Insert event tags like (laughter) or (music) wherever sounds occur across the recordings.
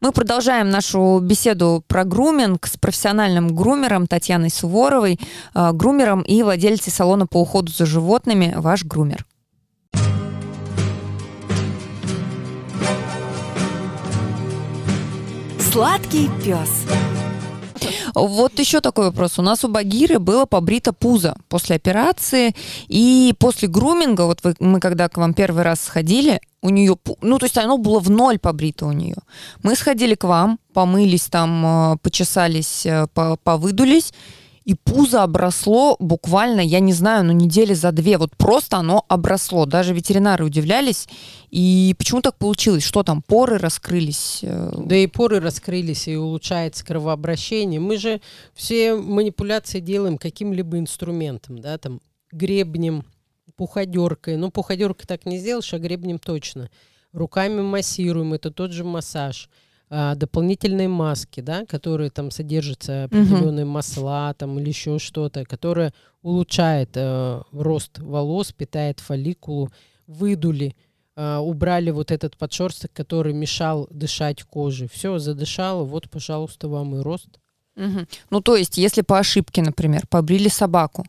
Мы продолжаем нашу беседу про груминг с профессиональным грумером Татьяной Суворовой, э, грумером и владельцей салона по уходу за животными «Ваш грумер». Сладкий пес. Вот еще такой вопрос. У нас у Багиры было побрито пузо после операции, и после груминга, вот вы, мы когда к вам первый раз сходили, у нее, ну, то есть оно было в ноль побрито у нее. Мы сходили к вам, помылись там, э, почесались, э, повыдулись, и пузо обросло буквально, я не знаю, ну недели за две. Вот просто оно обросло. Даже ветеринары удивлялись. И почему так получилось? Что там, поры раскрылись? Э? Да и поры раскрылись, и улучшается кровообращение. Мы же все манипуляции делаем каким-либо инструментом, да, там, гребнем, пуходеркой. Ну, пуходеркой так не сделаешь, а гребнем точно. Руками массируем, это тот же массаж а, дополнительные маски, да, которые там содержатся определенные угу. масла там или еще что-то, которое улучшает э, рост волос, питает фолликулу, выдули, э, убрали вот этот подшерсток, который мешал дышать коже. Все, задышало, вот, пожалуйста, вам и рост. Угу. Ну, то есть, если по ошибке, например, побрили собаку,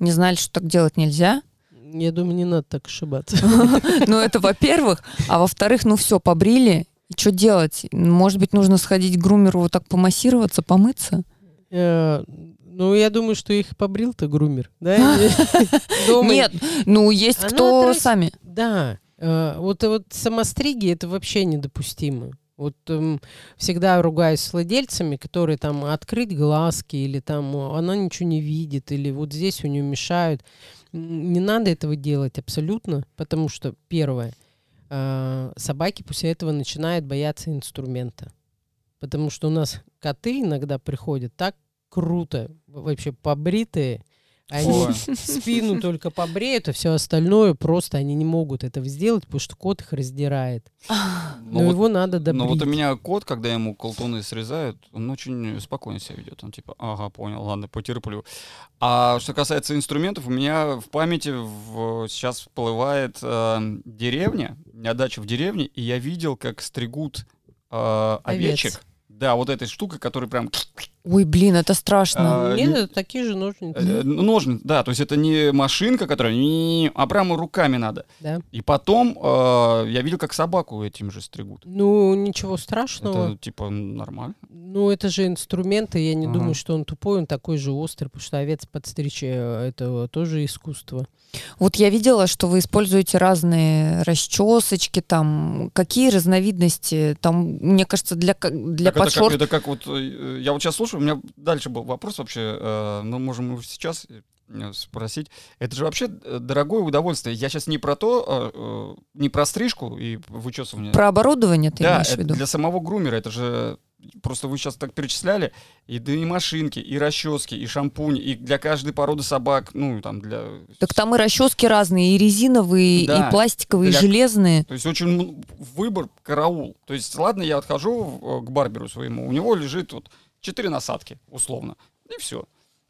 не знали, что так делать нельзя, я думаю, не надо так ошибаться. (laughs) Ну, это во-первых. А во-вторых, ну все, побрили, что делать? Может быть, нужно сходить к грумеру, вот так помассироваться, помыться? Э, ну, я думаю, что их побрил-то грумер, да? (laughs) Нет, ну, есть кто сами. Да, э, вот, вот самостриги это вообще недопустимо. Вот эм, всегда ругаюсь с владельцами, которые там открыть глазки, или там она ничего не видит, или вот здесь у нее мешают. Не надо этого делать абсолютно, потому что первое – э, собаки после этого начинают бояться инструмента. Потому что у нас коты иногда приходят так круто, вообще побритые, они (laughs) спину только побреют, а все остальное просто они не могут этого сделать, потому что кот их раздирает. Но, (laughs) но вот, его надо добрить. Но вот у меня кот, когда ему колтуны срезают, он очень спокойно себя ведет. Он типа, ага, понял, ладно, потерплю. А что касается инструментов, у меня в памяти в, сейчас всплывает э, деревня, у дача в деревне, и я видел, как стригут э, овечек. Овец. Да, вот этой штукой, которая прям Ой, блин, это страшно. А, Нет, это такие же ножницы. Э, ножницы, да, то есть это не машинка, которая, а прямо руками надо. Да. И потом э, я видел, как собаку этим же стригут. Ну, ничего страшного. Это типа нормально. Ну, это же инструменты, я не ага. думаю, что он тупой, он такой же острый, потому что овец подстричь э, это тоже искусство. Вот я видела, что вы используете разные расчесочки, там, какие разновидности, там, мне кажется, для, для так подшорт... Это как, это как вот, э, я вот сейчас слушаю, у меня дальше был вопрос вообще, э, ну, можем сейчас э, спросить. Это же вообще дорогое удовольствие. Я сейчас не про то, не про стрижку и вычесывание. Про оборудование ты да, имеешь в виду? для самого грумера. Это же просто вы сейчас так перечисляли, и, да, и машинки, и расчески, и шампунь, и для каждой породы собак, ну, там, для... Так там и расчески разные, и резиновые, да, и пластиковые, для... и железные. То есть очень выбор караул. То есть, ладно, я отхожу к барберу своему, у него лежит вот четыре насадки, условно, и все.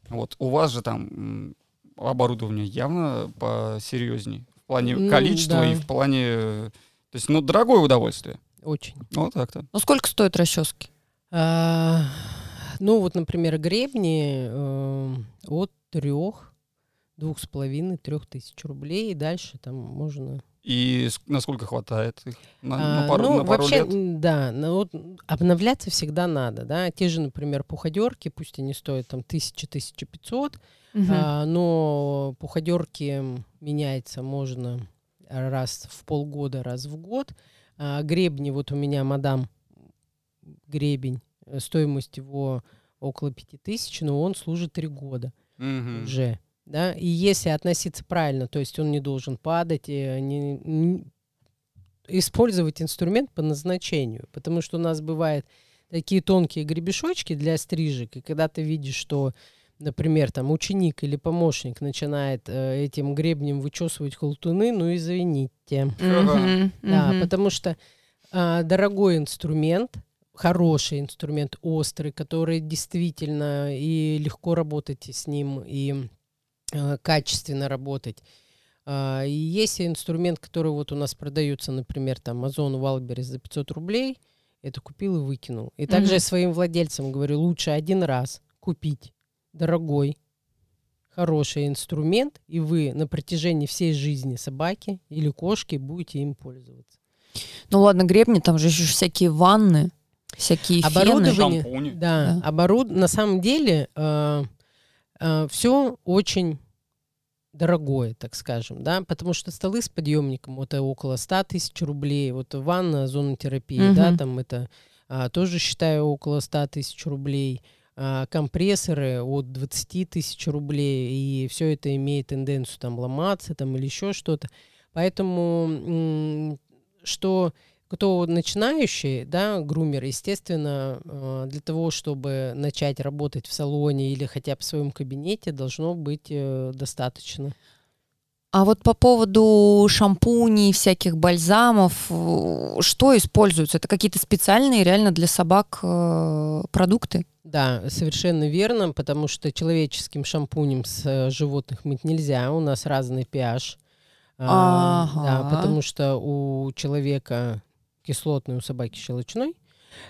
Вот, у вас же там оборудование явно посерьезнее в плане количества да. и в плане... То есть, ну, дорогое удовольствие. Очень. Вот так-то. Ну, сколько стоят расчески? А, ну, вот, например, гребни э, от трех, двух с половиной, трех тысяч рублей, и дальше там можно... И насколько хватает их? На, а, на пару, ну, на пару вообще, лет? да, ну, вот обновляться всегда надо, да. Те же, например, пуходерки, пусть они стоят там тысяча-тысяча пятьсот, а, но пуходерки меняется можно раз в полгода, раз в год. А, гребни, вот у меня мадам гребень, э, стоимость его около 5000, но он служит 3 года mm-hmm. уже. Да? И если относиться правильно, то есть он не должен падать, и не, не, использовать инструмент по назначению. Потому что у нас бывают такие тонкие гребешочки для стрижек, и когда ты видишь, что, например, там ученик или помощник начинает э, этим гребнем вычесывать колтуны, ну извините. Mm-hmm. Да, mm-hmm. потому что э, дорогой инструмент, хороший инструмент, острый, который действительно и легко работать с ним, и э, качественно работать. Э, и есть инструмент, который вот у нас продается, например, там Amazon Wildberries за 500 рублей. это купил и выкинул. И также своим владельцам говорю, лучше один раз купить дорогой, хороший инструмент, и вы на протяжении всей жизни собаки или кошки будете им пользоваться. Ну ладно, гребни, там же еще всякие ванны, всякие фены. Оборудование- Шампуни. Да, Да. оборуд... на самом деле все очень дорогое, так скажем, да, потому что столы с подъемником это около 100 тысяч рублей, вот ванна, зонотерапия, да, Мгм. там это а, тоже считаю около 100 тысяч рублей, А, компрессоры от 20 тысяч рублей, и все это имеет тенденцию там ломаться там или еще что-то, поэтому м, что кто начинающий, да, грумер, естественно, э, для того, чтобы начать работать в салоне или хотя бы в своем кабинете, должно быть э, достаточно. А вот по поводу шампуней, всяких бальзамов, э, что используется? Это какие-то специальные реально для собак э, продукты? Да, совершенно верно, потому что человеческим шампунем с животных мыть нельзя, у нас разный pH. А, Да, Ага. потому что у человека кислотный, у собаки щелочной.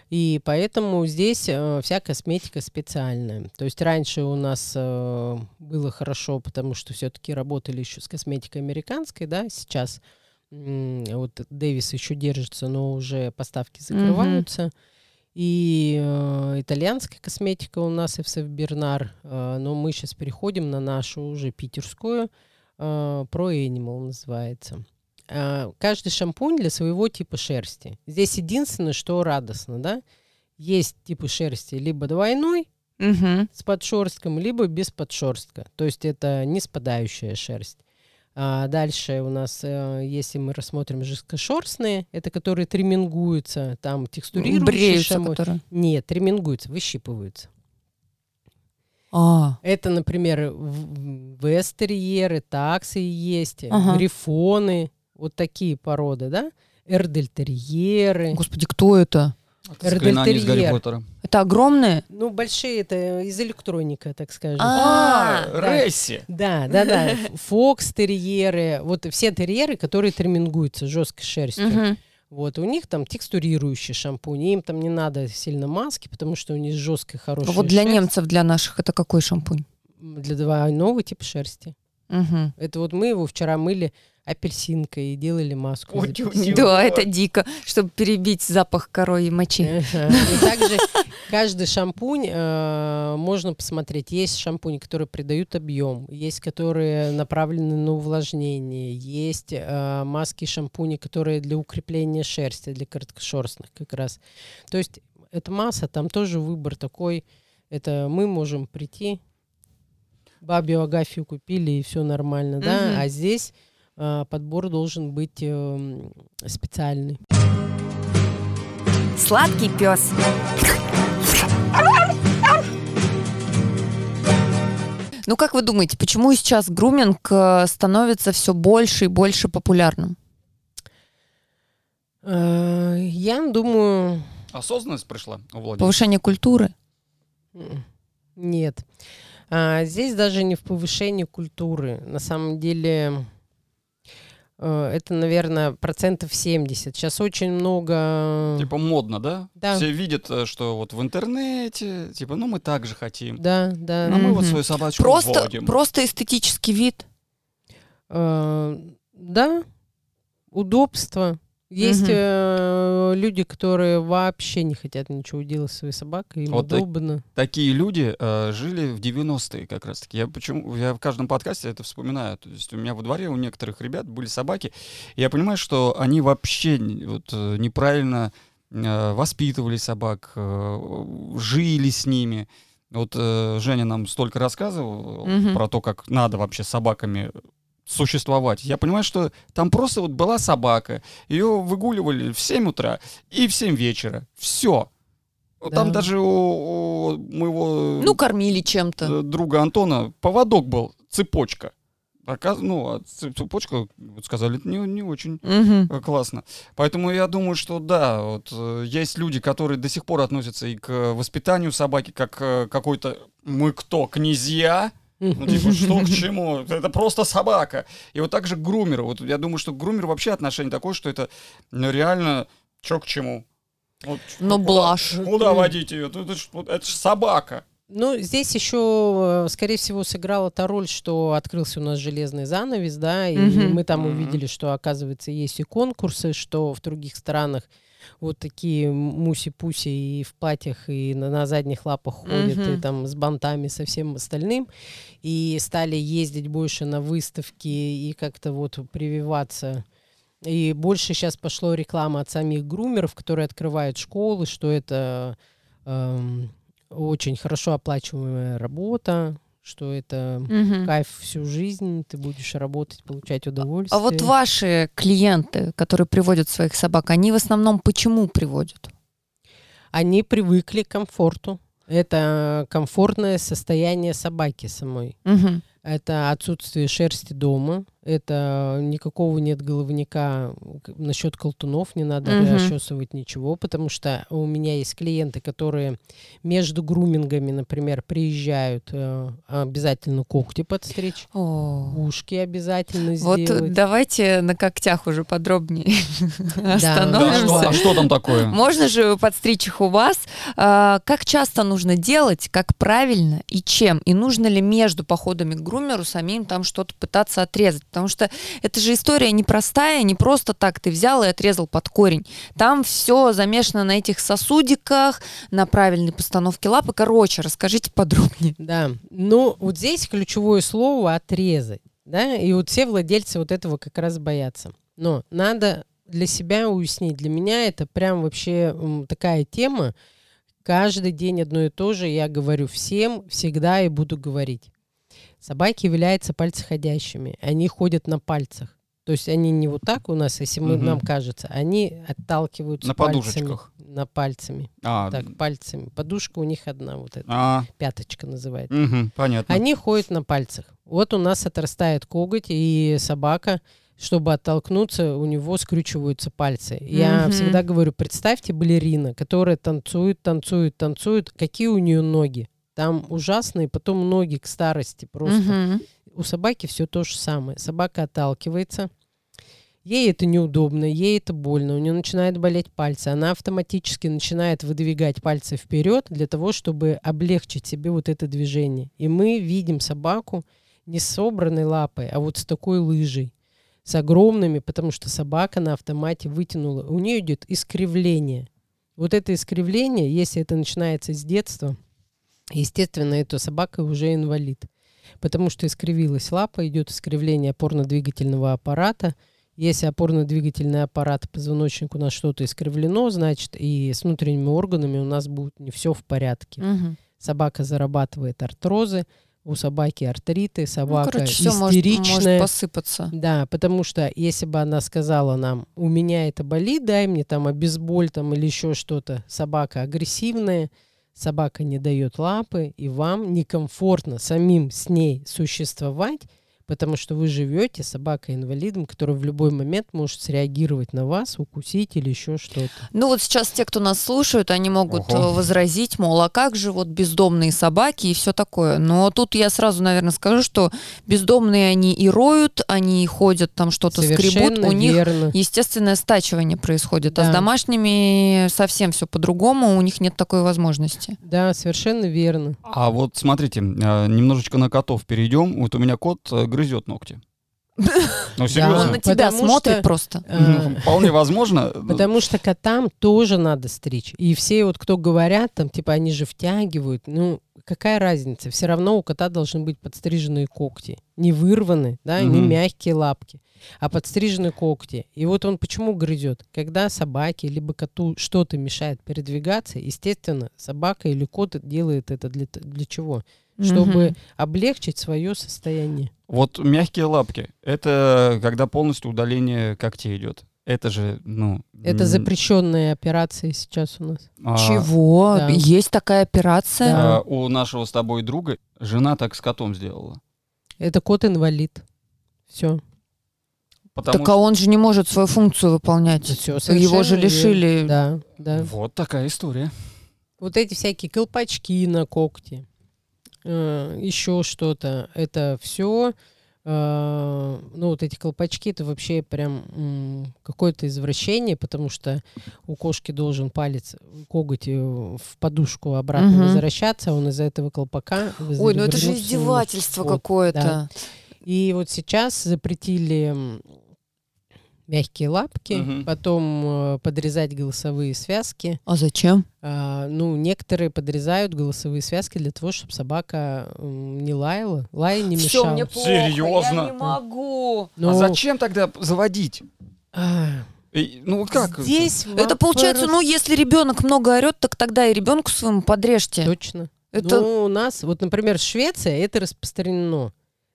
И поэтому здесь э, вся косметика специальная. То есть раньше у нас э, было хорошо, потому что все-таки работали еще с косметикой американской, да, сейчас м, вот Дэвис еще держится, но уже поставки закрываются. И э, итальянская косметика у нас FSF Бернар, э, но мы сейчас переходим на нашу уже питерскую, э, Pro Animal называется. Э, каждый шампунь для своего типа шерсти. Здесь единственное, что радостно, да, есть типы шерсти либо двойной Мгм. с подшерстком, либо без подшерстка. То есть это не спадающая шерсть. А дальше у нас, э, если мы рассмотрим жесткошерстные, это которые тремингуются, там текстурирующие Бреются, шампунь. которые. Нет, тремингуются, выщипываются. А, Это, например, вестерьеры, таксы есть, Ага. грифоны, вот такие породы, да? Эрдельтерьеры. господи, кто это? Это заклинание из Гарри Эрдельтерьер. Поттера. Это огромные? Ну, большие это из электроника, так скажем. А, да. Ресси! Да, да, да. Фокс-терьеры, вот все терьеры, которые тремингуются жесткой шерстью. Вот, у них там текстурирующие шампуни, им там не надо сильно маски, потому что у них жесткая, А хорошая Вот для шерсть. немцев, для наших, это какой шампунь? Для двойного типа шерсти. Мгм. Это вот мы его вчера мыли апельсинкой и делали маску. Ой. Да, это дико, чтобы перебить запах мочи. Ага. И также каждый шампунь э, можно посмотреть. Есть шампуни, которые придают объем, есть которые направлены на увлажнение, есть э, маски шампуни, которые для укрепления шерсти, для короткошерстных как раз. То есть эта масса, там тоже выбор такой. Это мы можем прийти, бабью агафью купили и все нормально, да. А здесь подбор должен быть эм, специальный. Сладкий пес. Ну, как вы думаете, почему сейчас груминг э, становится все больше и больше популярным? Э, Я думаю, Осознанность пришла у Владимира. Повышение культуры? нет. А, Здесь даже не в повышении культуры. На самом деле э, это, наверное, процентов 70. Сейчас очень много... Типа модно, да? Да. Все видят, э, что вот в интернете, типа, ну мы так же хотим. Да, да. А мы вот свою собачку Просто, вводим. просто эстетический вид. Э, Да, удобство. Есть э, люди, которые вообще не хотят ничего делать со своей собакой, им Вот так- удобно. Такие люди э, жили в 90-е как раз-таки. Я, почему, я в каждом подкасте это вспоминаю. То есть у меня во дворе у некоторых ребят были собаки. И я понимаю, что они вообще вот, э, неправильно э, воспитывали собак, э, жили с ними. Вот э, Женя нам столько рассказывал Мгм. про то, как надо вообще с собаками существовать. Я понимаю, что там просто вот была собака, ее выгуливали в 7 утра и в 7 вечера. Все. Там Да. даже у, у моего Ну, кормили чем-то. э, друга Антона поводок был, цепочка. Оказ- ну, а цепочка, вот сказали, не, не очень э, классно. Поэтому я думаю, что да, вот э, есть люди, которые до сих пор относятся и к воспитанию собаки как э, какой-то мы кто, князья? Ну, типа, (laughs) что к чему? Это просто собака. И вот так же к грумеру. Вот я думаю, что к грумеру вообще отношение такое, что это ну, реально что к чему. Вот, Но куда- блажь. Куда водить ее? Это ж это ж собака. Ну, здесь еще, э, скорее всего, сыграла та роль, что открылся у нас железный занавес, да, и Мгм. мы там Мгм. увидели, что, оказывается, есть и конкурсы, что в других странах вот такие муси-пуси и в платьях, и на, на задних лапах ходят, и Мгм. там с бантами, со всем остальным, и стали ездить больше на выставки и как-то вот прививаться. И больше сейчас пошло реклама от самих грумеров, которые открывают школы, что это эм, очень хорошо оплачиваемая работа, что это Мгм. кайф всю жизнь, ты будешь работать, получать удовольствие. А вот ваши клиенты, которые приводят своих собак, они в основном почему приводят? Они привыкли к комфорту. Это комфортное состояние собаки самой. Мгм. Это отсутствие шерсти дома. Это никакого нет головника насчет колтунов, не надо Мгм. расчесывать ничего, потому что у меня есть клиенты, которые между грумингами, например, приезжают э, обязательно когти подстричь, О. ушки обязательно Вот сделать. давайте на когтях уже подробнее (laughs) остановимся. а что там такое? Можно же подстричь их у вас. А, Как часто нужно делать, как правильно и чем? И нужно ли между походами к грумеру самим там что-то пытаться отрезать? Потому что это же история непростая, не просто так ты взял и отрезал под корень. Там все замешано на этих сосудиках, на правильной постановке лапы. Короче, расскажите подробнее. Да, ну вот здесь ключевое слово отрезать, да, и вот все владельцы вот этого как раз боятся. Но надо для себя уяснить, для меня это прям вообще такая тема, каждый день одно и то же я говорю всем, всегда и буду говорить. Собаки являются пальцеходящими, они ходят на пальцах. То есть они не вот так у нас, если мы, Мгм. нам кажется, они отталкиваются На пальцами, подушечках. на пальцами. А, Так, пальцами. Подушка у них одна, вот эта а, пяточка называется. мгм, понятно. Они ходят на пальцах. Вот у нас отрастает коготь, и собака, чтобы оттолкнуться, у него скрючиваются пальцы. Я Мгм. всегда говорю, представьте балерина, которая танцует, танцует, танцует. Какие у нее ноги? Там ужасные, потом ноги к старости просто. Мгм. У собаки все то же самое. Собака отталкивается. Ей это неудобно, ей это больно, у нее начинают болеть пальцы. Она автоматически начинает выдвигать пальцы вперед для того, чтобы облегчить себе вот это движение. И мы видим собаку не с собранной лапой, а вот с такой лыжей, с огромными, потому что собака на автомате вытянула. У нее идет искривление. Вот это искривление, если это начинается с детства, естественно, эта собака уже инвалид. Потому что искривилась лапа, идет искривление опорно-двигательного аппарата. Если опорно-двигательный аппарат, позвоночник у нас что-то искривлено, значит, и с внутренними органами у нас будет не все в порядке. Мгм. Собака зарабатывает артрозы, у собаки артриты, Ну, собака короче, все может, может истеричная. посыпаться. Да, потому что если бы она сказала нам, у меня это болит, дай мне там обезболь там или еще что-то, собака агрессивная, собака не дает лапы, и вам некомфортно самим с ней существовать, потому что вы живете с собакой-инвалидом, которая в любой момент может среагировать на вас, укусить или еще что-то. Ну вот сейчас те, кто нас слушают, они могут Ого. э, возразить, мол, а как же вот бездомные собаки и все такое. Но тут я сразу, наверное, скажу, что бездомные они и роют, они ходят там что-то скребут, у них верно. естественное стачивание происходит. А с Да. домашними совсем все по-другому, у них нет такой возможности. Да, совершенно верно. А вот смотрите, э, немножечко на котов перейдем. Вот у меня кот э, грызет ногти. (laughs) Ну, Он серьезно. на тебя Потому смотрит что- просто. Ну, Вполне возможно. Потому что котам тоже надо стричь. И все вот, кто говорят, там, типа, они же втягивают. Ну, какая разница? Все равно у кота должны быть подстриженные когти. Не вырваны, да, не мягкие лапки, а подстриженные когти. И вот он почему грызет? Когда собаке либо коту что-то мешает передвигаться, естественно, собака или кот делает это для, для чего? Чтобы облегчить свое состояние. Вот мягкие лапки. Это когда полностью удаление когтей идет. Это же, ну... Это м, запрещенная операция сейчас у нас. а, Чего? Да. Есть такая операция? Да. а, У нашего с тобой друга жена так с котом сделала. Это кот-инвалид. Все. Потому Так а он же не может свою функцию выполнять. Всё Его же лишили. верно. Да, да. Вот такая история. Вот эти всякие колпачки на когти, еще что-то, это все э, ну, вот эти колпачки, это вообще прям какое-то извращение, потому что у кошки должен палец, коготь э, в подушку обратно Мгм. возвращаться, а он из-за этого колпака Ой, ну это же издевательство какое-то. да. И вот сейчас запретили мягкие лапки, Мгм. потом э, подрезать голосовые связки. А зачем? А, ну, некоторые подрезают голосовые связки для того, чтобы собака не лаяла, лай не Все, мешал. мне плохо, Серьезно? я не могу. Но, А зачем тогда заводить? а, И, ну вот как? Здесь Это получается, вопрос- ну, если ребенок много орет, так тогда и ребенку своему подрежьте. Точно. Это Ну, у нас, вот, например, Швеция, это распространено.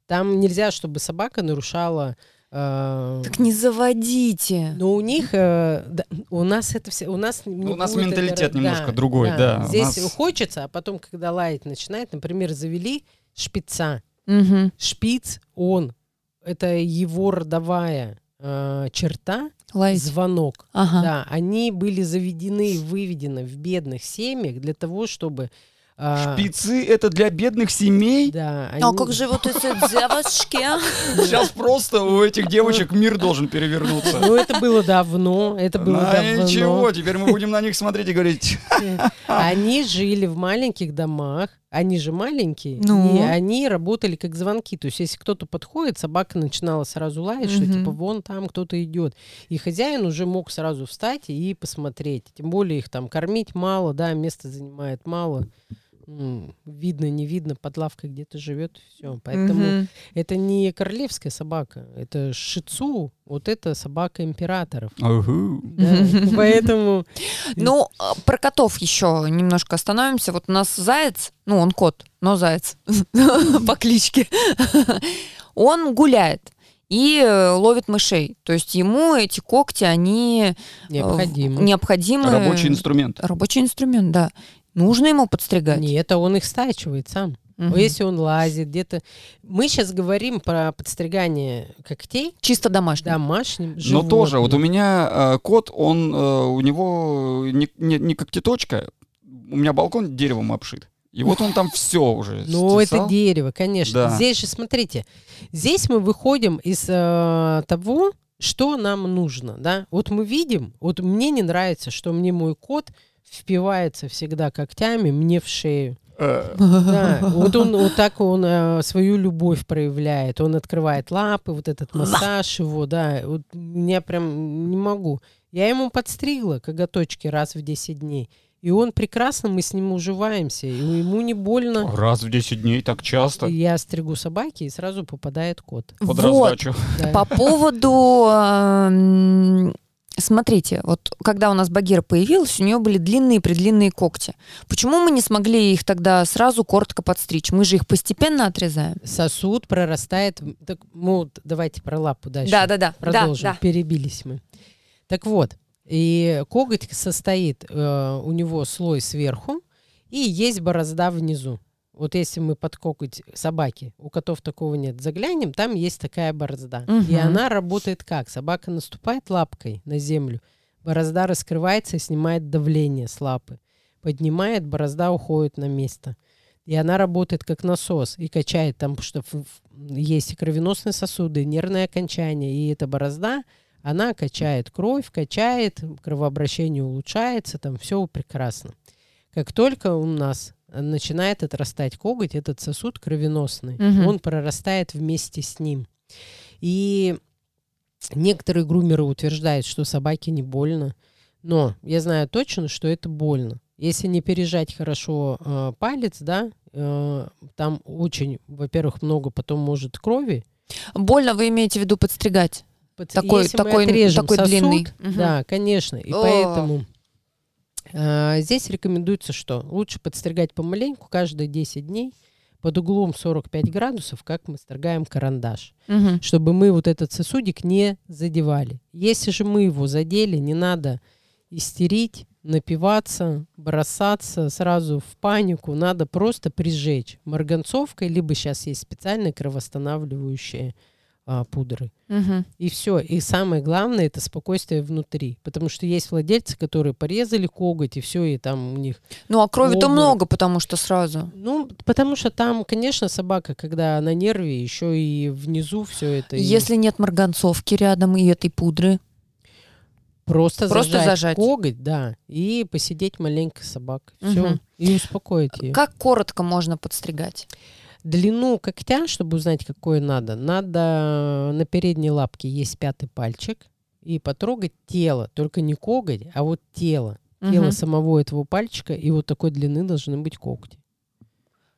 Там нельзя, чтобы собака нарушала... э, так не заводите. Но у них, э, да, у нас это все, у нас не Ну, у нас менталитет это- немножко другой, да, у Здесь нас- хочется, а потом, когда лаять начинает, например, завели шпица. Мгм. Шпиц, он, это его родовая э, черта, Лаять. звонок. Ага. Да, они были заведены и выведены в бедных семьях для того, чтобы... а, Шпицы это для бедных семей? Да, А они- как же вот эти (laughs) девочки? Сейчас просто у этих девочек мир должен перевернуться. Ну, это было давно, это было А давно. ничего, теперь мы будем на них смотреть и говорить. Они жили в маленьких домах, они же маленькие, Ну? и они работали как звонки. То есть, если кто-то подходит, собака начинала сразу лаять, что Мгм. типа вон там кто-то идет. И хозяин уже мог сразу встать и посмотреть. Тем более их там кормить мало, да, место занимает мало. Видно, не видно, под лавкой где-то живет, все. Поэтому Мгм. это не королевская собака, это шицу, вот это собака императоров. Ага. да. (laughs) Поэтому Ну, а, про котов еще немножко остановимся. Вот у нас заяц, ну, он кот, но заяц (laughs) по кличке. (laughs) Он гуляет и э, ловит мышей. То есть ему эти когти, они э, необходимо. необходимы. Рабочий инструмент. Рабочий инструмент, да. Нужно ему подстригать. Нет, а он их стачивает сам. Мгм. Если он лазит где-то. Мы сейчас говорим про подстригание когтей Чисто домашним Но животным. тоже, вот у меня э, кот, он, э, у него не, не, не когтеточка, у меня балкон деревом обшит. И вот он там (laughs) все уже Ну, это дерево, конечно. Да. Здесь же, смотрите, здесь мы выходим из э, того, что нам нужно, да. Вот мы видим, вот мне не нравится, что мне мой кот впивается всегда когтями мне в шею. Э, Да, вот он вот так он э, свою любовь проявляет. Он открывает лапы, вот этот массаж его, да. Вот я прям не могу. Я ему подстригла коготочки раз в 10 дней. И он прекрасно, мы с ним уживаемся. И ему не больно. Раз в 10 дней так часто. Я стригу собаки, и сразу попадает кот. Под Вот. раздачу. Да. По поводу... Смотрите, вот когда у нас Багира появилась, у нее были длинные-предлинные когти. Почему мы не смогли их тогда сразу коротко подстричь? Мы же их постепенно отрезаем. Сосуд прорастает. Так, ну, давайте про лапу дальше. Да, да, да. Продолжим. Да, да. Перебились мы. Так вот, и коготь состоит, э, у него слой сверху, и есть борозда внизу. Вот если мы под коготь собаки, у котов такого нет, заглянем, там есть такая борозда. И Мгм. она работает как? Собака наступает лапкой на землю, борозда раскрывается и снимает давление с лапы. Поднимает, борозда уходит на место. И она работает как насос и качает там, что есть и кровеносные сосуды, и нервные окончания, и эта борозда, она качает кровь, качает, кровообращение улучшается, там все прекрасно. Как только у нас начинает отрастать коготь, этот сосуд кровеносный, Мгм. он прорастает вместе с ним. И некоторые грумеры утверждают, что собаке не больно, но я знаю точно, что это больно. Если не пережать хорошо э, палец, да, э, там очень, во-первых, много потом может крови. Больно вы имеете в виду подстригать? Под- Такой- Если мы такой- отрежем такой сосуд, длинный. Да, конечно. И О. поэтому здесь рекомендуется что? Лучше подстригать помаленьку каждые 10 дней под углом 45 градусов, как мы строгаем карандаш, Мгм. чтобы мы вот этот сосудик не задевали. Если же мы его задели, не надо истерить, напиваться, бросаться сразу в панику. Надо просто прижечь марганцовкой, либо сейчас есть специальные кровоостанавливающие а, пудры. Мгм. И все. И самое главное это спокойствие внутри. Потому что есть владельцы, которые порезали коготь, и все, и там у них. Ну, а крови-то много, потому что сразу. Ну, потому что там, конечно, собака, когда на нерве, еще и внизу все это. и Если нет марганцовки рядом и этой пудры. просто, просто зажать, зажать. коготь, да, и посидеть маленько с собакой. Все. И успокоить ее. Как коротко можно подстригать? Длину когтя, чтобы узнать, какое надо, надо на передней лапке есть пятый пальчик и потрогать тело. Только не коготь, а вот тело. Тело Мгм. самого этого пальчика, и вот такой длины должны быть когти.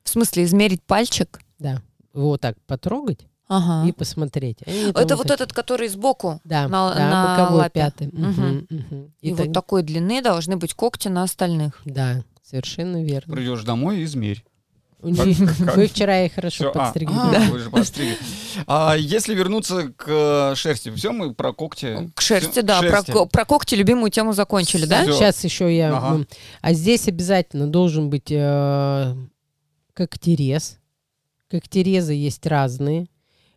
В смысле, измерить пальчик? Да. Вот так потрогать Ага. и посмотреть. Они Это вот так- этот, который сбоку. Да, на- да, на боковой лапе. пятый. Мгм, мгм. И, И вот так- такой длины должны быть когти на остальных. Да, совершенно верно. Придешь домой и измерь. Вы вчера их хорошо а, подстригли. а. А если вернуться к шерсти, все мы про когти. К шерсти, да. Про, когти любимую тему закончили, да? Сейчас еще я... А здесь обязательно должен быть э, когтерез. Когтерезы есть разные.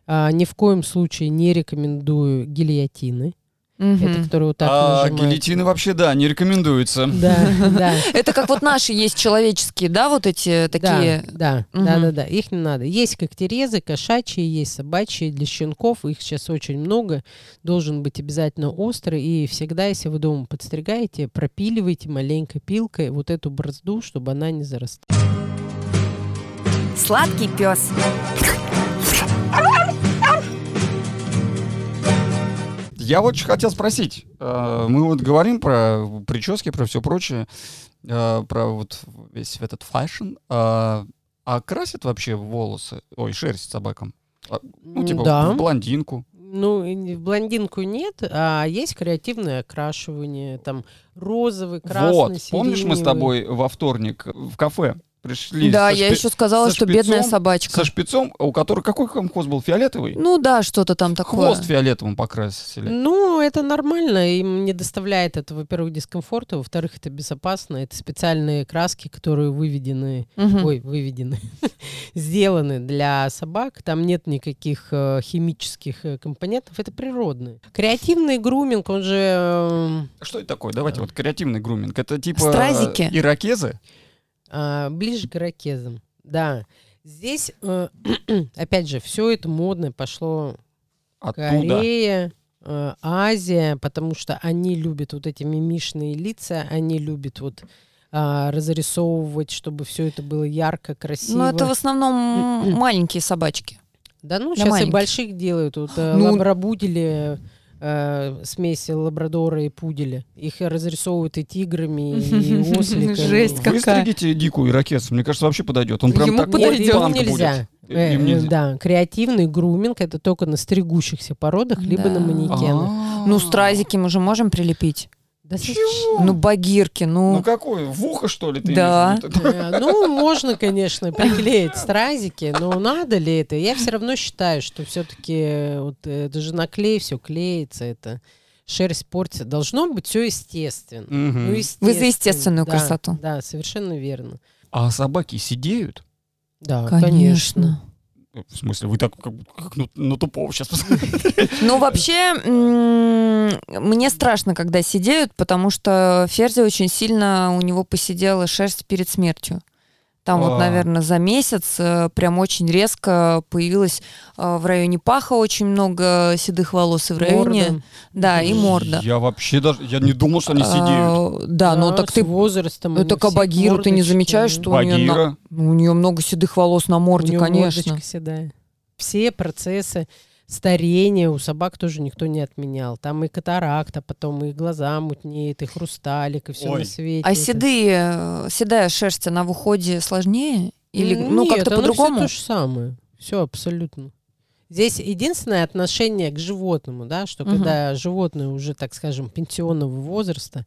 Ни в коем случае не рекомендую гильотины. Мгм. Это которые вот так А нажимают. гильотины вообще, да, не рекомендуется. Да, (laughs) да. Это как вот наши есть человеческие, да, вот эти такие. Да, да, да, да, да. Их не надо. Есть когтерезы, кошачьи, есть собачьи для щенков. Их сейчас очень много. Должен быть обязательно острый. И всегда, если вы дома подстригаете, пропиливайте маленькой пилкой вот эту борозду, чтобы она не зарастала. Сладкий пес. Я вот хотел спросить. э, Мы вот говорим про прически, про все прочее, э, про вот весь этот fashion. А а красят вообще волосы, ой, шерсть собакам? А, Ну, типа да. в блондинку. Ну, в блондинку нет, а есть креативное окрашивание, там розовый, красный, вот, помнишь, мы с сиреневый. тобой во вторник в кафе пришли Да, я шпи- еще сказала, что бедная шпицом, собачка. со шпицом, у которого какой хвост был, фиолетовый? Ну да, что-то там такое. Хвост фиолетовым покрасили. Ну, это нормально, им не доставляет это, во-первых, дискомфорта, во-вторых, это безопасно, это специальные краски, которые выведены, Мгм. ой, выведены, (laughs) сделаны для собак, там нет никаких э, химических э, компонентов, это природные. Креативный груминг, он же... эм, Что это такое? Давайте вот креативный груминг. Это типа Стразики. э, ирокезы? А, ближе к ирокезам. Да. Здесь, э, (clears throat) опять же, все это модное пошло Оттуда. Корея, э, Азия, потому что они любят вот эти мимишные лица, они любят вот а, разрисовывать, чтобы все это было ярко, красиво. Ну, это в основном (clears throat) маленькие собачки. Да ну, для сейчас и маленьких. больших делают. Вот э, Ну- лабрабудили, э, смеси лабрадора и пуделя. Их разрисовывают и тиграми, и (laughs) осликами. Жесть какая. Выстригите дикую ирокез. Мне кажется, вообще подойдет. Он прям Ему Нет, подойдет. ему нельзя. будет. Э, э. Да, креативный груминг это только на стригущихся породах, либо Да. на манекенах. А. Ну, стразики мы же можем прилепить. Да зачем? Ну, багирки, Ну ну. какой? В ухо, что ли, ты Да. Э, Ну, можно, конечно, приклеить стразики, но надо ли это? Я все равно считаю, что все-таки вот э, это же на клей все клеится, это шерсть портится. Должно быть все естественно. Ну, Вы за естественную да, красоту. Да, совершенно верно. А собаки сидеют? Да, Конечно. конечно. В смысле, вы так как, как ну, на тупого сейчас. Ну, вообще, мне страшно, когда сидеют, потому что Ферзи очень сильно у него посидела шерсть перед смертью. Там А. вот, наверное, за месяц э, прям очень резко появилось э, в районе паха очень много седых волос и в районе... Морда. Да, и морда. Я вообще даже, я не думал, что они сидеют. А, Да, ну так с ты... возрастом. Это у всех Кабагиру ты не замечаешь, что у нее, Багира. у нее много седых волос на У морде, неё конечно. седая. Все процессы старения у собак тоже никто не отменял. Там и катаракта, потом и глаза мутнеет, и хрусталик, и все Ой. на свете. А седые, э, седая шерсть, она в уходе сложнее? Или, ну, нет, как-то по-другому? Все то же самое. Все абсолютно. Здесь единственное отношение к животному, да, что Мгм. когда животное уже, так скажем, пенсионного возраста,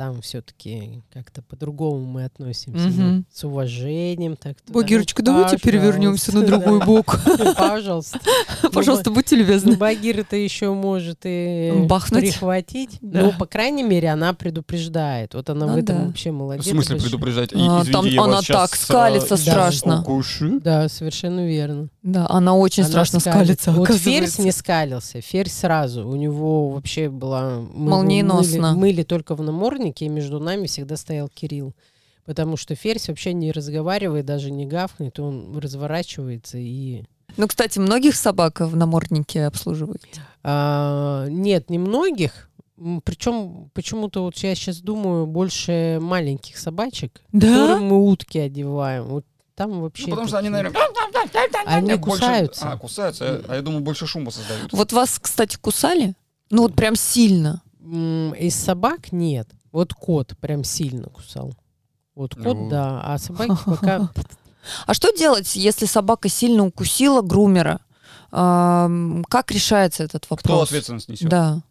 там все-таки как-то по-другому мы относимся. Мгм. ну, С уважением так. туда. Багирочка, Ну, давайте перевернемся на другой бок. (laughs) Пожалуйста. (laughs) Пожалуйста, будьте Ну, любезны. Багира-то еще может и прихватить. Ну, по крайней мере, она предупреждает. Вот она Ну в этом вообще В молодец. смысле большая. предупреждать? А, там я она так скалится а, страшно. Да, совершенно верно. Да, она очень страшно скалится, Вот. Ферзь не скалился. Ферзь сразу. У него вообще была... Молниеносно. Мыли, мыли только в наморднике, и между нами всегда стоял Кирилл. Потому что Ферзь вообще не разговаривает, даже не гавкнет. Он разворачивается и... Ну, кстати, многих собак в наморднике обслуживаете? А, нет, немногих. Причем почему-то вот я сейчас думаю больше маленьких собачек, которым мы утки одеваем. Вот там вообще... Ну, потому что они, наверное, Они больше- кусаются. А, кусаются. А- А я думаю, больше шума создают. Вот вас, кстати, кусали? Ну, вот прям сильно. Из собак нет. Вот кот прям сильно кусал. Вот кот, Ну. да. А собаки пока... (laughs) А что делать, если собака сильно укусила грумера? Как решается этот вопрос? Кто ответственность несет? Да.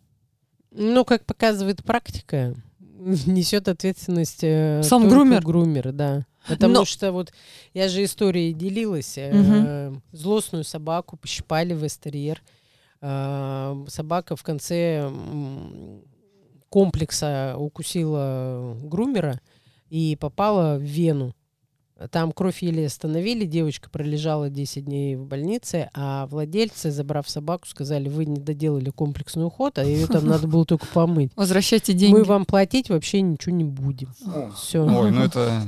Ну, как показывает практика, (laughs) несет ответственность э, Сам грумер? грумер, да. Потому Но- что вот я же историей делилась. э, Злостную собаку пощипали в эстерьер. Э, Собака в конце комплекса укусила грумера и попала в вену. Там кровь еле остановили, девочка пролежала 10 дней в больнице, а владельцы, забрав собаку, сказали, вы не доделали комплексный уход, а ее там надо было только помыть. Возвращайте деньги. Мы вам платить вообще ничего не будем. Все. Ой, ну это...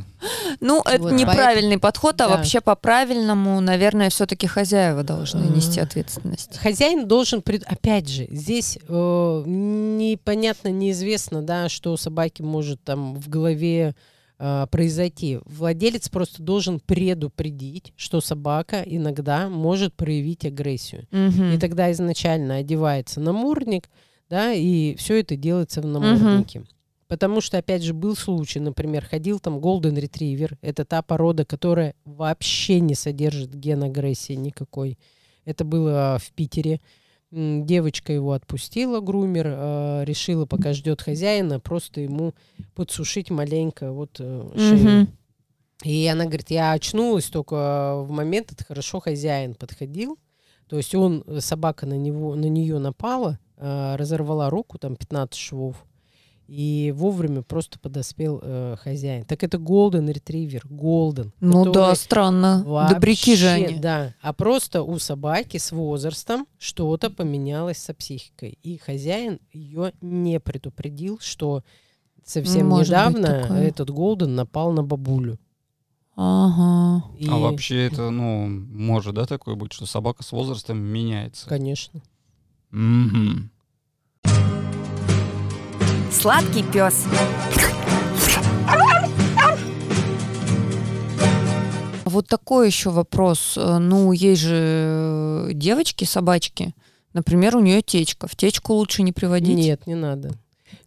Ну, это Вот неправильный подход, а Да. вообще по-правильному, наверное, все-таки хозяева должны нести ответственность. Хозяин должен, пред- опять же, здесь э, непонятно, неизвестно, да, что у собаки может там в голове э, произойти. Владелец просто должен предупредить, что собака иногда может проявить агрессию. Мгм. И тогда изначально одевается намордник, да, и все это делается в наморднике. Потому что, опять же, был случай, например, ходил там Golden Retriever. Это та порода, которая вообще не содержит ген агрессии никакой. Это было в Питере. Девочка его отпустила, грумер, э, решила, пока ждет хозяина, просто ему подсушить маленько вот э, шею. Мгм. И она говорит, я очнулась только в момент, это хорошо хозяин подходил. То есть он, э, собака на, него, на нее напала, э, разорвала руку, там 15 швов. И вовремя просто подоспел э, хозяин. Так это Golden Retriever, Golden. Ну да, странно. Добряки же вообще, они. Да, а просто у собаки с возрастом что-то поменялось со психикой. И хозяин ее не предупредил, что совсем Может недавно этот Голден напал на бабулю. Ага. И, А вообще это, ну, может, да, такое быть, что собака с возрастом меняется? Конечно. Мгм. Сладкий пес. Вот такой еще вопрос. Э, Ну, есть же э, девочки, собачки. Например, у нее течка. В течку лучше не приводить. Нет, не надо.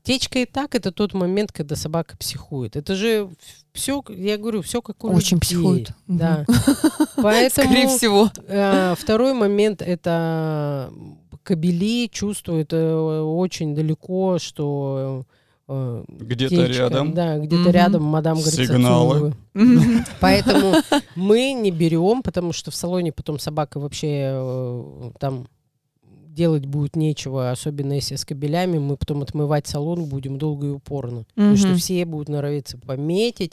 Течка и так это тот момент, когда собака психует. Это же все, я говорю, все как у Очень людей. психует. Да. (laughs) Поэтому Скорее всего. э, второй момент это кобели чувствуют э, очень далеко, что э, Где-то течка, рядом. Да, где-то Мгм. рядом мадам говорит Сигналы. Поэтому (laughs) мы не берем, потому что в салоне потом собака вообще э, там делать будет нечего, особенно если с кабелями, мы потом отмывать салон будем долго и упорно. Потому что все будут норовиться пометить,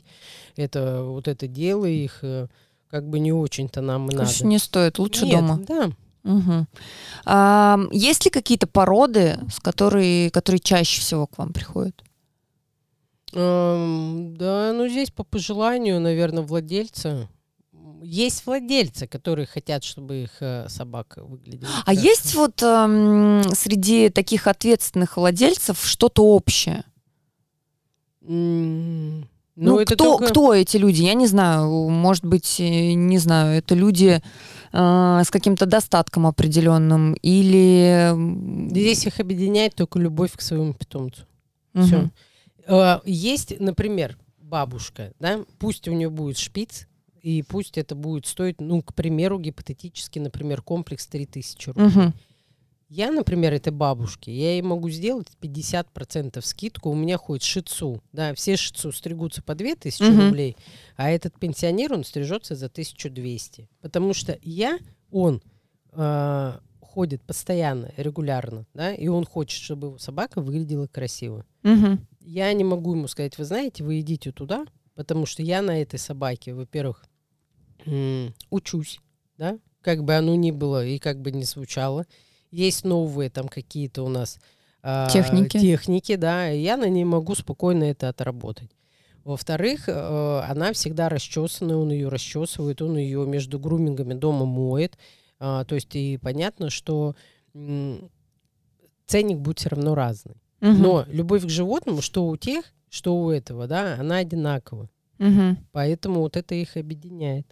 это вот это дело их э, как бы не очень-то нам и Конечно, надо. не стоит. Лучше Нет, дома. Да. Мгм. А, есть ли какие-то породы, с которые, которые чаще всего к вам приходят? Эм, да, ну здесь по пожеланию, наверное, владельца. Есть владельцы, которые хотят, чтобы их э, собака выглядела. А хорошо. есть вот эм, среди таких ответственных владельцев что-то общее? М, Ну, это кто, только- кто эти люди? Я не знаю. Может быть, э, не знаю, это люди э, с каким-то достатком определенным или... Здесь их объединяет только любовь к своему питомцу. мгм. Всё. Э, Есть, например, бабушка, да, пусть у нее будет шпиц, и пусть это будет стоить, ну, к примеру, гипотетически, например, комплекс 3000 рублей. Мгм. Я, например, этой бабушке, я ей могу сделать 50% скидку, у меня ходит шицу, да, все шицу стригутся по 2000 Мгм. рублей, а этот пенсионер, он стрижется за 1200. Потому что я, он э, ходит постоянно, регулярно, да, и он хочет, чтобы его собака выглядела красиво. Мгм. Я не могу ему сказать, вы знаете, вы идите туда, потому что я на этой собаке, во-первых, учусь, да, как бы оно ни было и как бы ни звучало. Есть новые там какие-то у нас а, Техники. техники, да, и я на ней могу спокойно это отработать. Во-вторых, э, она всегда расчесанная, он ее расчесывает, он ее между грумингами дома моет. А, то есть и понятно, что м, ценник будет все равно разный. Мгм. Но любовь к животному, что у тех, что у этого, да, она одинакова. Мгм. Поэтому вот это их объединяет.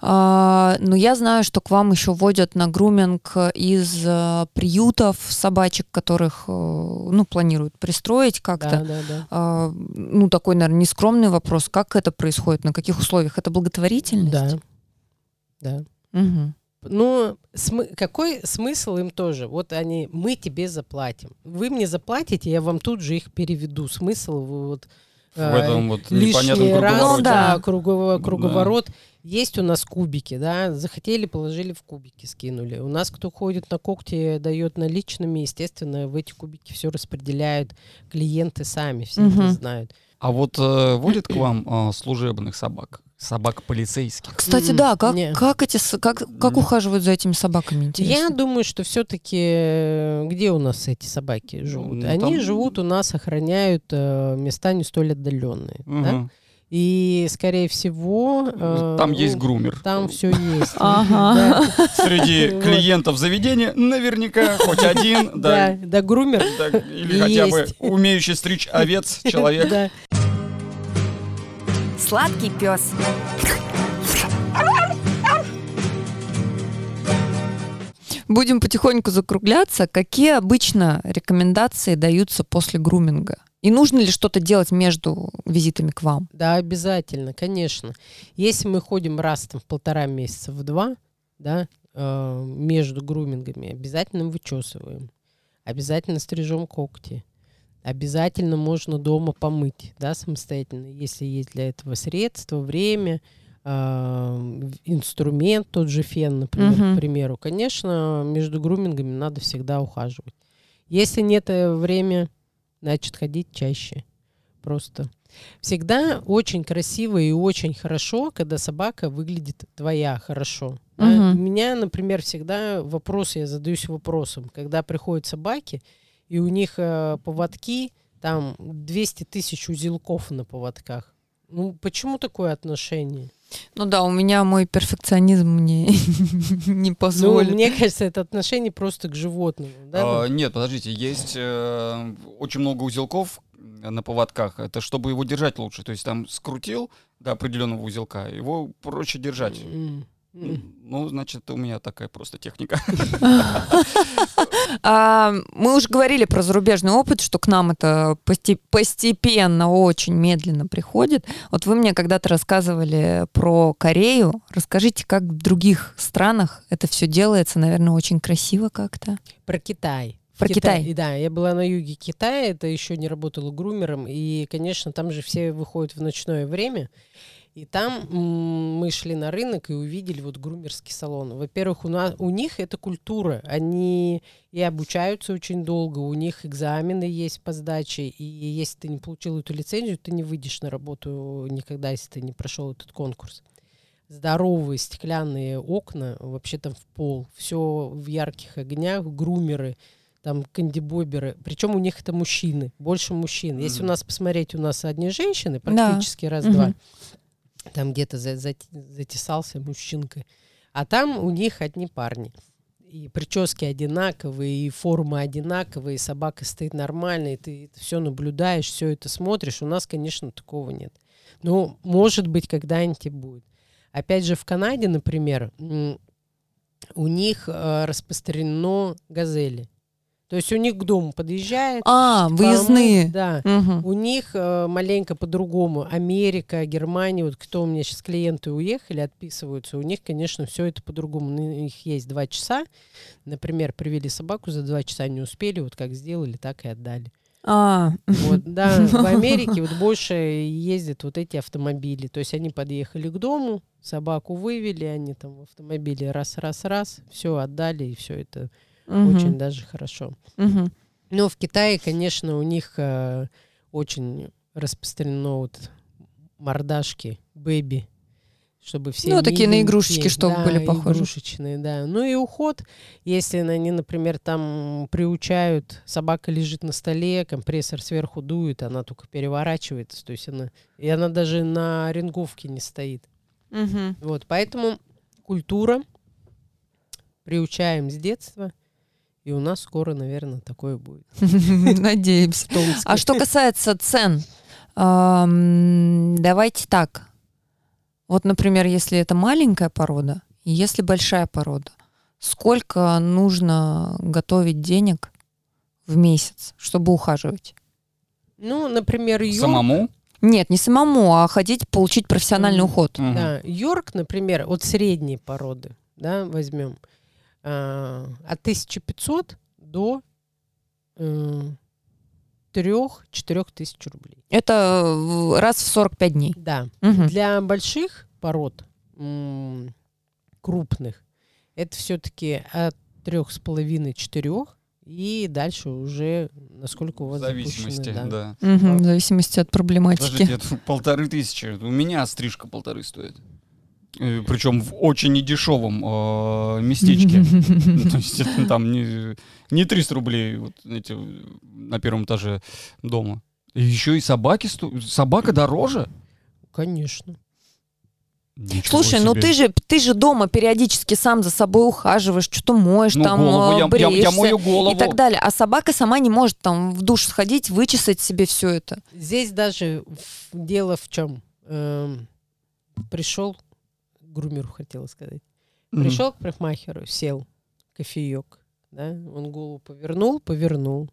А, ну, я знаю, что к вам еще водят на груминг из э, приютов собачек, которых, э, ну, планируют пристроить как-то. Да, да, да. А, ну, такой, наверное, нескромный вопрос. Как это происходит? На каких условиях? Это благотворительность? Да. Да. Мгм. Ну, смы- какой смысл им тоже? Вот они, мы тебе заплатим. Вы мне заплатите, я вам тут же их переведу. Смысл вот В этом вот лишний непонятном раз, Ну, да. да, кругово- круговорот. Есть у нас кубики, да, захотели, положили в кубики, скинули. У нас кто ходит на когти, дает наличными, естественно, в эти кубики все распределяют клиенты сами, все Мгм. это знают. А вот э, водят к вам э, служебных собак? Собак полицейских? Кстати, да, как, не. как, эти, как, как ухаживают за этими собаками, Я интересно? думаю, что все-таки где у нас эти собаки живут? Ну, Они там- живут у нас, охраняют э, места не столь отдаленные. да? Мгм. И, скорее всего... э, Там есть ну, грумер. Там все есть. (laughs) Ага. Да, Среди клиентов заведения наверняка хоть один, да, да, да, грумер. да, или хотя бы Есть. умеющий стричь овец (laughs) человек. Да. Сладкий пес. Будем потихоньку закругляться. Какие обычно рекомендации даются после груминга? И нужно ли что-то делать между визитами к вам? Да, обязательно, конечно. Если мы ходим раз там, в полтора месяца, в два, да, э, между грумингами, обязательно вычесываем, обязательно стрижем когти, обязательно можно дома помыть, да, самостоятельно, если есть для этого средства, время, э, инструмент, тот же фен, например, Мгм. к примеру. Конечно, между грумингами надо всегда ухаживать. Если нет э, времени, значит, ходить чаще. Просто. Всегда очень красиво и очень хорошо, когда собака выглядит твоя хорошо. да. Мгм. У меня, например, всегда вопрос, я задаюсь вопросом, когда приходят собаки, и у них э, поводки, там 200 тысяч узелков на поводках. Ну, почему такое отношение? Ну да, у меня мой перфекционизм мне (laughs) не Ну, позволит. мне кажется, это отношение просто к животному. Да? А, Нет, подождите, есть э, очень много узелков на поводках. Это чтобы его держать лучше. То есть там скрутил до определенного узелка, его проще держать. М. Ну, значит, у меня такая просто техника. (laughs) А, мы уже говорили про зарубежный опыт, что к нам это посте- постепенно, очень медленно приходит. Вот вы мне когда-то рассказывали про Корею. Расскажите, как в других странах это все делается, наверное, очень красиво как-то. Про Китай. Про Китай. И Да, я была на юге Китая, это еще не работала грумером, и, конечно, там же все выходят в ночное время, и там мы шли на рынок и увидели вот грумерский салон. Во-первых, у, нас, у них это культура, они и обучаются очень долго, у них экзамены есть по сдаче, и если ты не получил эту лицензию, ты не выйдешь на работу никогда, если ты не прошел этот конкурс здоровые стеклянные окна, вообще там в пол, все в ярких огнях, грумеры, там кандибоберы. Причем у них это мужчины, больше мужчин. Если у нас посмотреть, у нас одни женщины, Да. практически раз-два. Мгм. Там где-то за- за- затесался мужчинка. А там у них одни парни. И прически одинаковые, и формы одинаковые, и собака стоит нормально, и ты все наблюдаешь, все это смотришь. У нас, конечно, такого нет. Но, может быть, когда-нибудь будет. Опять же, в Канаде, например, у них э, распространено газели. То есть у них к дому подъезжает. А, помыть, выездные. Да. Мгм. У них э, маленько по-другому. Америка, Германия, вот кто у меня сейчас клиенты уехали, отписываются, у них, конечно, все это по-другому. У них есть два часа. Например, привели собаку, за два часа не успели, вот как сделали, так и отдали. А, Вот, да, в Америке вот (laughs) больше ездят вот эти автомобили. То есть они подъехали к дому, собаку вывели, они там в автомобиле раз-раз-раз, все отдали, и все это мгм, очень даже хорошо. мгм. Но в Китае, конечно, у них э, очень распространено вот мордашки, бэби, чтобы все Ну, такие на игрушечки, чтобы да, были похожи. игрушечные, да. Ну и уход, если они, например, там приучают, собака лежит на столе, компрессор сверху дует, она только переворачивается, то есть она, и она даже на ренговке не стоит. Мгм. Вот, поэтому культура, приучаем с детства, и у нас скоро, наверное, такое будет. (laughs) Надеемся. А что касается цен, давайте так. Вот, например, если это маленькая порода, и если большая порода, сколько нужно готовить денег в месяц, чтобы ухаживать? Ну, например, Йорк, Самому? Нет, не самому, а ходить получить профессиональный Мгм. уход. Мгм. да, Йорк, например, от средней породы, да, возьмем, а, от 1500 до э, 3-4 тысяч рублей. Это в- раз в 45 дней. Да. Мгм. Для больших пород, м, крупных, это все-таки от трех с половиной четырех и дальше уже насколько у В вас зависимости, запущено, да. Мгм, В зависимости от проблематики. Подождите, это полторы тысячи. У меня стрижка полторы стоит. Причем в очень недешевом э, местечке. Ну, (laughs) То есть это там не, не 300 рублей вот эти, на первом этаже дома. И еще и собаки сто... Собака дороже? Конечно. Ничего Слушай, ну себе. ты же, ты же дома периодически сам за собой ухаживаешь, что-то моешь, Ну, там голову, э, я, я- я бреешься мою голову. и так далее. А собака сама не может там в душ сходить, вычесать себе все это. Здесь даже дело в чем? пришел к грумеру, хотела сказать. Пришел к парикмахеру, сел, кофеек, да, он голову повернул, повернул,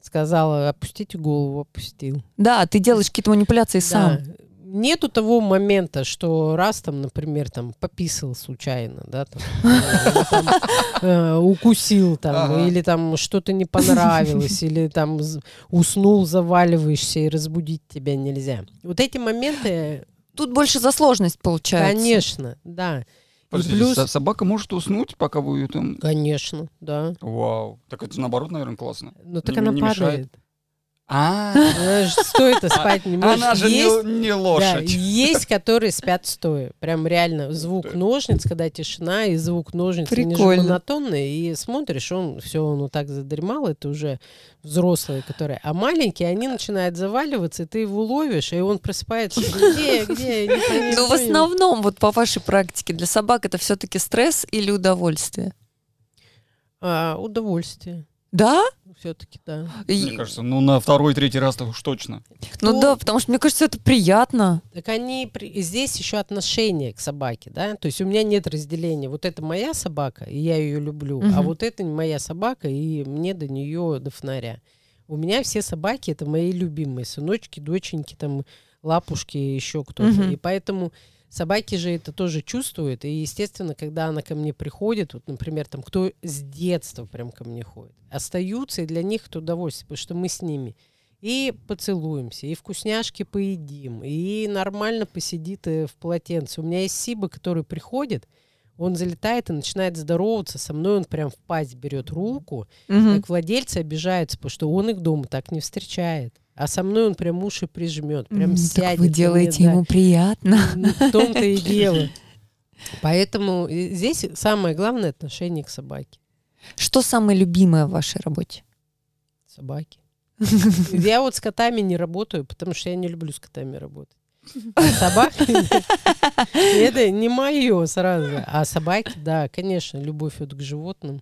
сказала, опустите голову, опустил. Да, ты делаешь какие-то манипуляции сам. Да. Нету того момента, что раз там, например, там пописал случайно, да, там, или (laughs) там, э, укусил там, Ага. или там что-то не понравилось, или там уснул, заваливаешься и разбудить тебя нельзя. Вот эти моменты, Тут больше за сложность получается. конечно, да. Подождите, плюс, со- собака может уснуть, пока вы ее там... конечно, да. Вау. Так это наоборот, наверное, классно. Ну так Не- она не мешает? А, Она же стоит спать не может. она же Есть- не, не Да, лошадь. есть, которые спят стоя. Прям реально звук ножниц, когда тишина, и звук ножниц, они же Прикольно. монотонные. И смотришь, он все, он вот так задремал, это уже взрослые, которые. А маленькие, они начинают заваливаться, и ты его ловишь, и он просыпается. (laughs) Где, где? Не Ну, в не основном, вот по вашей практике, для собак это все-таки стресс или удовольствие? А, удовольствие. Да? Все-таки, да. И- Мне кажется, ну на второй, третий раз-то уж точно. ну Кто- да, потому что мне кажется, это приятно. Так они здесь еще отношение к собаке, да. То есть у меня нет разделения. Вот это моя собака, и я ее люблю, а Мгм. вот это не моя собака, и мне до нее до фонаря. У меня все собаки это мои любимые сыночки, доченьки, там лапушки, еще кто-то. Мгм. И поэтому собаки же это тоже чувствуют. И естественно, когда она ко мне приходит, вот, например, там кто с детства прям ко мне ходит, остаются, и для них это удовольствие, потому что мы с ними и поцелуемся, и вкусняшки поедим, и нормально посидит э, в полотенце. У меня есть Сиба, который приходит, он залетает и начинает здороваться со мной, он прям в пасть берет руку, Мгм. так владельцы обижаются, потому что он их дома так не встречает. А со мной он прям уши прижмет, прям М, сядет. Вы мне, делаете да. ему приятно. Ну, В том-то и дело. (laughs) Поэтому здесь самое главное отношение к собаке. Что самое любимое в вашей работе? Собаки. (laughs) Я вот с котами не работаю, потому что я не люблю с котами работать. (laughs) А собаки это не мое сразу. А собаки, да, конечно, любовь вот к животным.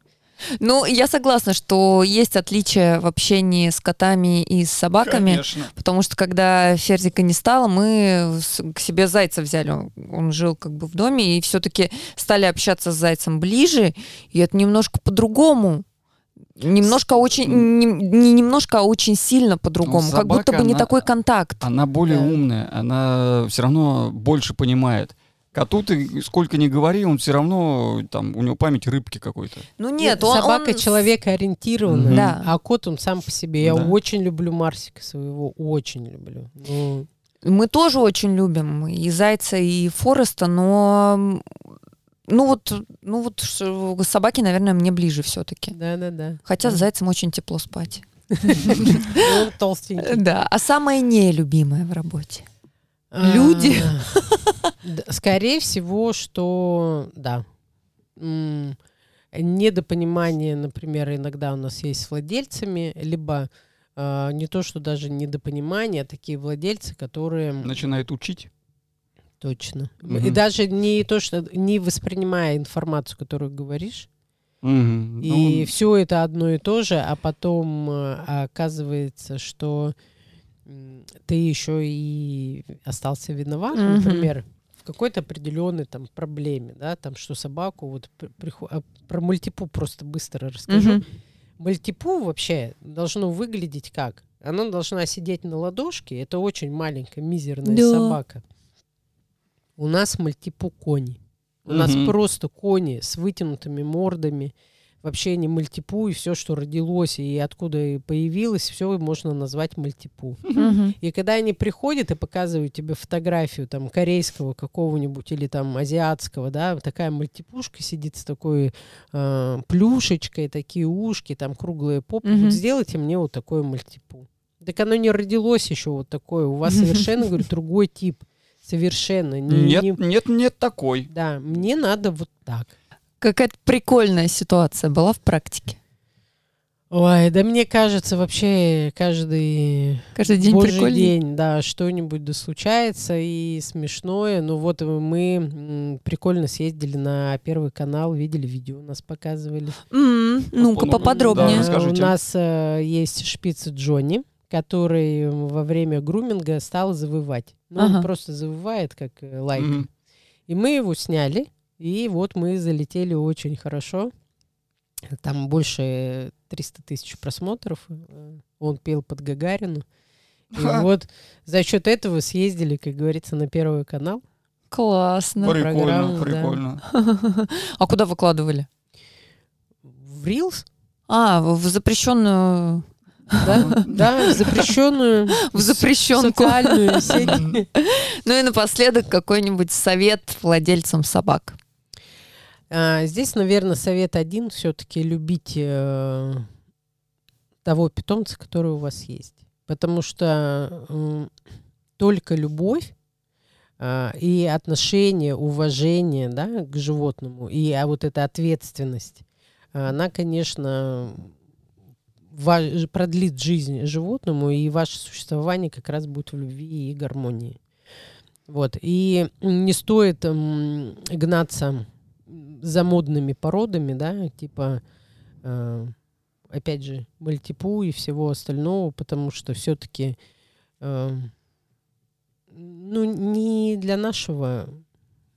Ну, я согласна, что есть отличия в общении с котами и с собаками. Конечно. Потому что когда Ферзика не стало, мы к себе зайца взяли. Он- жил как бы в доме, и все-таки стали общаться с зайцем ближе, и это немножко по-другому. немножко очень, не, не немножко, а очень сильно по-другому. как будто собака, бы не она- такой контакт. Она более Да. умная, она все равно больше понимает. Коту ты сколько ни говори, он все равно, там, у него память рыбки какой-то. Ну нет, он, собака он- человека ориентированная, Да. а кот он сам по себе. Я Да. очень люблю Марсика своего, очень люблю. Ну, Мы тоже очень любим и Зайца, и Фореста, но ну вот, ну вот собаки, наверное, мне ближе все-таки. да-да-да. Хотя с Да. Зайцем очень тепло спать. (laughs) Ну, толстенький. Да. А самое нелюбимое в работе? А, Люди. да, Скорее всего, что да. Недопонимание, например, иногда у нас есть с владельцами, либо а, не то, что даже недопонимание, а такие владельцы, которые Начинает учить. точно. Мгм. И даже не то, что не воспринимая информацию, которую говоришь, Мгм. и Ну, все это одно и то же, а потом э, оказывается, что ты еще и остался виноват, Мгм. например, в какой-то определенной там проблеме, да, там что собаку вот при- прихо- а, про мультипу просто быстро расскажу. Мгм. Мультипу вообще должно выглядеть как? Она должна сидеть на ладошке, это очень маленькая мизерная Да. собака. У нас мультипу кони. У нас Мгм. просто кони с вытянутыми мордами. Вообще не мультипу, и все, что родилось и откуда и появилось, все можно назвать мультипу. И когда они приходят и показывают тебе фотографию там корейского какого-нибудь или там азиатского, да, такая мультипушка сидит с такой э, плюшечкой, такие ушки, там круглые попы. Вот сделайте мне вот такое мультипу. Так оно не родилось еще вот такое. У вас (laughs) совершенно, говорю, другой тип. Совершенно. Не- Нет, не- нет, нет такой. Да, мне надо вот так. Какая-то прикольная ситуация была в практике. Ой, да мне кажется, вообще каждый Каждый день Божий прикольный. день, да, что-нибудь да случается и смешное. Ну вот мы прикольно съездили на Первый канал, видели видео, нас показывали. М, Ну-ка Ну, поподробнее. да, расскажите. У нас э, есть шпица Джонни, который во время груминга стал завывать. Ну, он Ага. просто завывает, как э, лайк. Мгм. И мы его сняли, и вот мы залетели очень хорошо. Там больше 300 тысяч просмотров. Э, Он пел под Гагарину. И Ха. вот за счет этого съездили, как говорится, на Первый канал. Классно. Прикольно, да. прикольно. (laughs) А куда выкладывали? В Reels, А, в запрещенную, да, да, в запрещенную (laughs) в запрещенку. социальную сеть. Ну и напоследок какой-нибудь совет владельцам собак. А, Здесь, наверное, совет один все-таки любить э, того питомца, который у вас есть. Потому что м, только любовь а, и отношение, уважение да, к животному, и а вот эта ответственность, она, конечно, ва- ж- продлит жизнь животному, и ваше существование как раз будет в любви и гармонии. Вот. И не стоит м, гнаться за модными породами, да, типа, э, опять же, мальтипу и всего остального, потому что все-таки, ну, не для нашего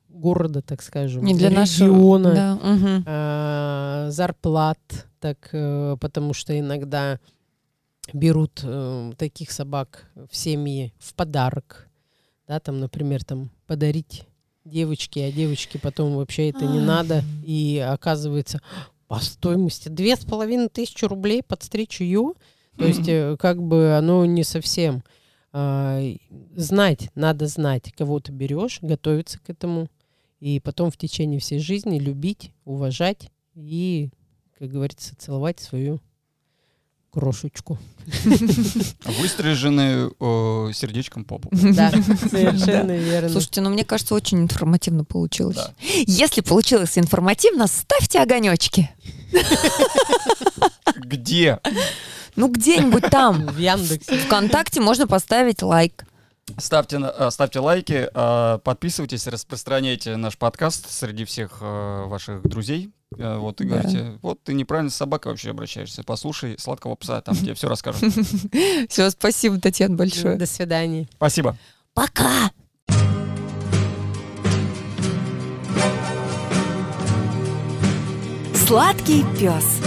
города, так скажем, Не для нашего региона, да, мгм. а, зарплат, так, э, потому что иногда берут э, таких собак в семьи в подарок, да, там, например, там подарить девочке, а девочке потом вообще это не надо, и оказывается по стоимости две с половиной тысячи рублей подстричь ее, то есть э, как бы оно не совсем а, знать, надо знать, кого ты берешь, готовиться к этому, и потом в течение всей жизни любить, уважать и, как говорится, целовать свою крошечку. (laughs) Выстрижены э, сердечком попу. (laughs) Да, совершенно верно. Слушайте, ну мне кажется, очень информативно получилось. Да. Если получилось информативно, ставьте огонечки. Где? Ну где-нибудь там. (laughs) В Яндексе. Вконтакте можно поставить лайк. Ставьте, э, ставьте лайки, э, подписывайтесь, распространяйте наш подкаст среди всех ваших друзей. Э, Вот и Да. говорите, вот ты неправильно с собакой вообще обращаешься. Послушай сладкого пса, там тебе все расскажут. (laughs) Все, спасибо, Татьяна, большое. До свидания. Спасибо. Пока! Сладкий пес.